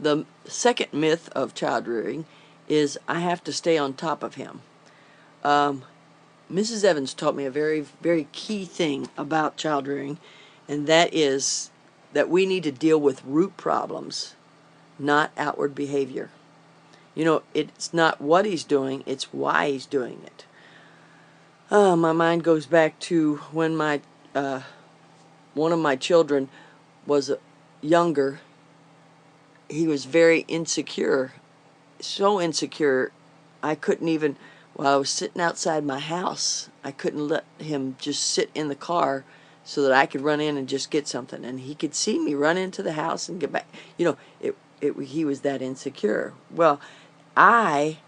The second myth of child rearing is I have to stay on top of him. Um, Mrs. Evans taught me a very, very key thing about child rearing, and that is that we need to deal with root problems, not outward behavior. You know, it's not what he's doing, it's why he's doing it. Uh, my mind goes back to when my uh, one of my children was younger. He was very insecure, so insecure, I couldn't even. While I was sitting outside my house, I couldn't let him just sit in the car so that I could run in and just get something, and he could see me run into the house and get back. You know, it, it he was that insecure. Well, I,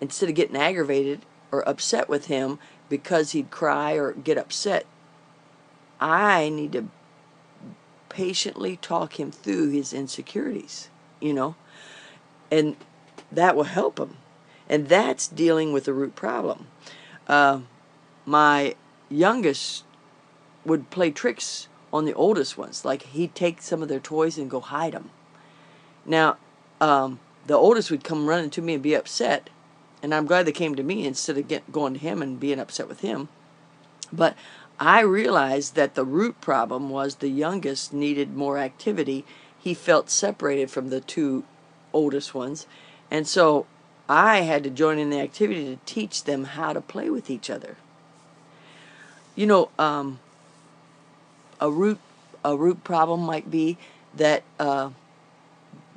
instead of getting aggravated or upset with him because he'd cry or get upset, I need to patiently talk him through his insecurities, you know, and that will help them. And that's dealing with the root problem. Uh, my youngest would play tricks on the oldest ones, like he'd take some of their toys and go hide them. Now, um, the oldest would come running to me and be upset, and I'm glad they came to me instead of get, going to him and being upset with him. But I realized that the root problem was the youngest needed more activity. He felt separated from the two oldest ones. And so I had to join in the activity to teach them how to play with each other. You know, um, a root a root problem might be that uh,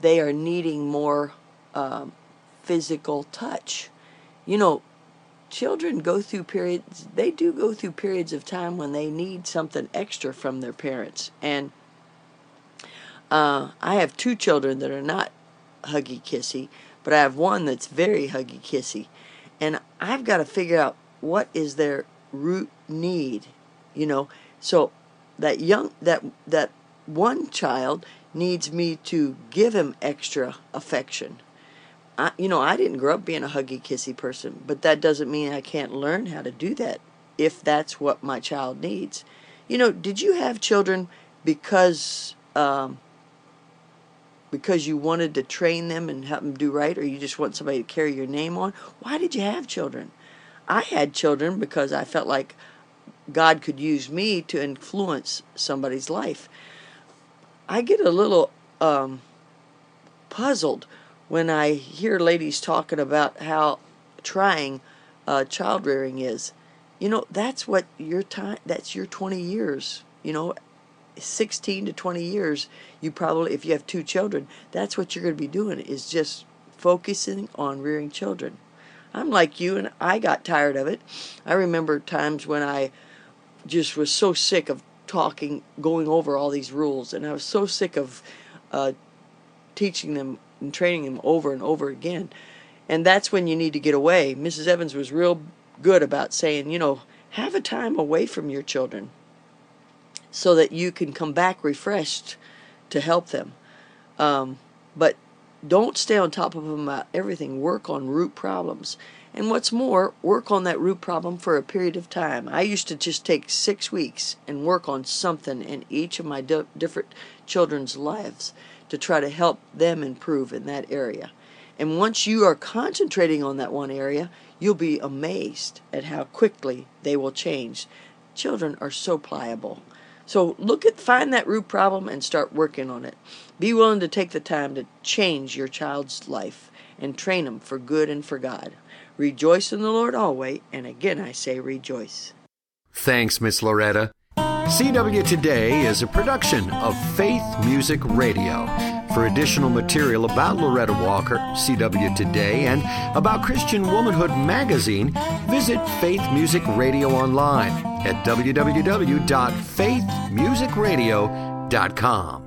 they are needing more uh, physical touch. You know, children go through periods, they do go through periods of time when they need something extra from their parents. And uh, I have two children that are not huggy kissy, but I have one that's very huggy kissy. And I've got to figure out what is their root need, you know. So that young that that one child needs me to give him extra affection I, you know, I didn't grow up being a huggy, kissy person, but that doesn't mean I can't learn how to do that if that's what my child needs. You know, did you have children because um, because you wanted to train them and help them do right, or you just want somebody to carry your name on? Why did you have children? I had children because I felt like God could use me to influence somebody's life. I get a little um, puzzled when I hear ladies talking about how trying uh, child rearing is. You know, that's what your time, that's your 20 years, you know, 16 to 20 years. You probably, if you have two children, that's what you're going to be doing is just focusing on rearing children. I'm like you, and I got tired of it. I remember times when I just was so sick of talking, going over all these rules, and I was so sick of uh, teaching them and training them over and over again. And that's when you need to get away. Mrs. Evans was real good about saying, you know, have a time away from your children so that you can come back refreshed to help them. Um, but don't stay on top of them about everything. Work on root problems. And what's more, work on that root problem for a period of time. I used to just take six weeks and work on something in each of my di- different children's lives to try to help them improve in that area. And once you are concentrating on that one area, you'll be amazed at how quickly they will change. Children are so pliable. So look at find that root problem and start working on it. Be willing to take the time to change your child's life and train them for good and for God. Rejoice in the Lord always, and again I say rejoice. Thanks, Miss Loretta. CW Today is a production of Faith Music Radio. For additional material about Loretta Walker, CW Today, and about Christian Womanhood magazine, visit Faith Music Radio online at www.faithmusicradio.com.